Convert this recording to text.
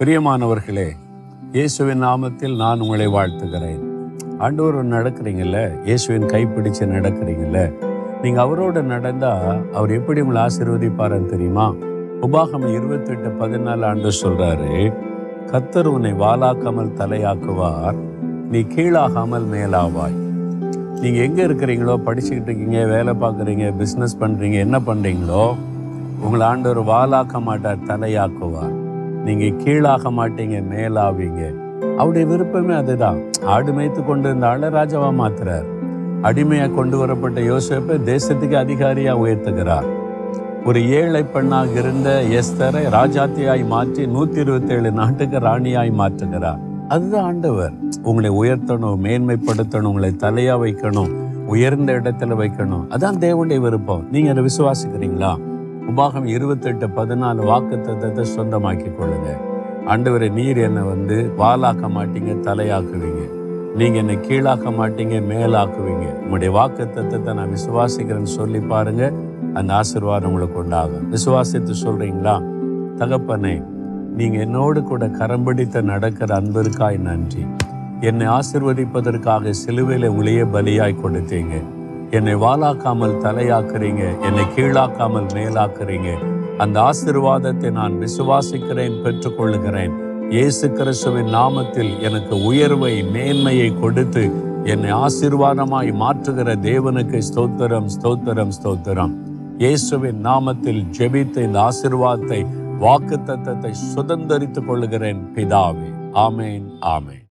பிரியமானவர்களே இயேசுவின் நாமத்தில் நான் உங்களை வாழ்த்துகிறேன். ஆண்டவர் நடக்கிறீங்கல்ல? இயேசுவின் கைப்பிடிச்சு நடக்கிறீங்கல்ல? நீங்கள் அவரோட நடந்தால் அவர் எப்படி உங்களை ஆசீர்வதிப்பாருன்னு தெரியுமா? உபாகம் இருபத்தெட்டு பதினாலு ஆண்டு சொல்கிறாரு கத்தர் உன்னை வாலாக்காமல் தலையாக்குவார் நீ கீழாகாமல் மேலாவாய். நீங்கள் எங்கே இருக்கிறீங்களோ படிச்சுக்கிட்டு இருக்கீங்க வேலை பார்க்குறீங்க பிஸ்னஸ் பண்ணுறீங்க என்ன பண்ணுறீங்களோ உங்களை ஆண்டவர் வாலாக்க மாட்டார் தலையாக்குவார். நீங்க கீழாக மாட்டீங்க மேலாவீங்க. அவருடைய விருப்பமே அதுதான். ஆடு மேய்த்து கொண்டு இருந்த ஆளை ராஜாவா மாத்துறார். அடிமையா கொண்டு வரப்பட்ட யோசேப்பை தேசத்துக்கு அதிகாரியா உயர்த்துகிறார். ஒரு ஏழை பெண்ணாக இருந்த எஸ்தரை ராஜாத்தியாய் மாற்றி நூத்தி இருபத்தி ஏழு நாட்டுக்கு ராணியாய் மாற்றுகிறார். அதுதான் ஆண்டவர். உங்களை உயர்த்தணும் மேன்மைப்படுத்தணும் உங்களை தலையா வைக்கணும் உயர்ந்த இடத்துல வைக்கணும். அதான் தேவனுடைய விருப்பம். நீங்க அதை விசுவாசிக்கிறீங்களா? உபாகம் இருபத்தெட்டு பதினாலு வாக்கு தத்தத்தை சொந்தமாக்கி கொள்ளுங்க. ஆண்டவரை நீர் என்னை வந்து வாலாக்க மாட்டீங்க தலையாக்குவீங்க. நீங்க என்னை கீழாக்க மாட்டீங்க மேலாக்குவீங்க. உங்களுடைய வாக்கு தத்தத்தை நான் விசுவாசிக்கிறேன்னு சொல்லி பாருங்க. அந்த ஆசீர்வாதம் உங்களுக்கு உண்டாகும். விசுவாசித்து சொல்றீங்களா? தகப்பனே நீங்க என்னோடு கூட கரம்பிடித்த நடக்கிற அன்பிற்காய் நன்றி. என்னை ஆசிர்வதிப்பதற்காக சிலுவையில் உங்களையே பலியாய் கொடுத்தீங்க. என்னை வாலாக்காமல் தலையாக்குறீங்க என்னை கீழாக்காமல் மேலாக்குறீங்க. அந்த ஆசிர்வாதத்தை நான் விசுவாசிக்கிறேன் பெற்றுக்கொள்ளுகிறேன். இயேசு கிறிஸ்துவின் நாமத்தில் எனக்கு உயர்வை மேன்மையை கொடுத்து என்னை ஆசீர்வாதமாய் மாற்றுகிற தேவனுக்கு ஸ்தோத்திரம் ஸ்தோத்திரம் ஸ்தோத்திரம். இயேசுவின் நாமத்தில் ஜெபித்த இந்த ஆசிர்வாதத்தை வாக்கு தத்தத்தை சுதந்திரித்துக் கொள்ளுகிறேன் பிதாவே. ஆமேன் ஆமேன்.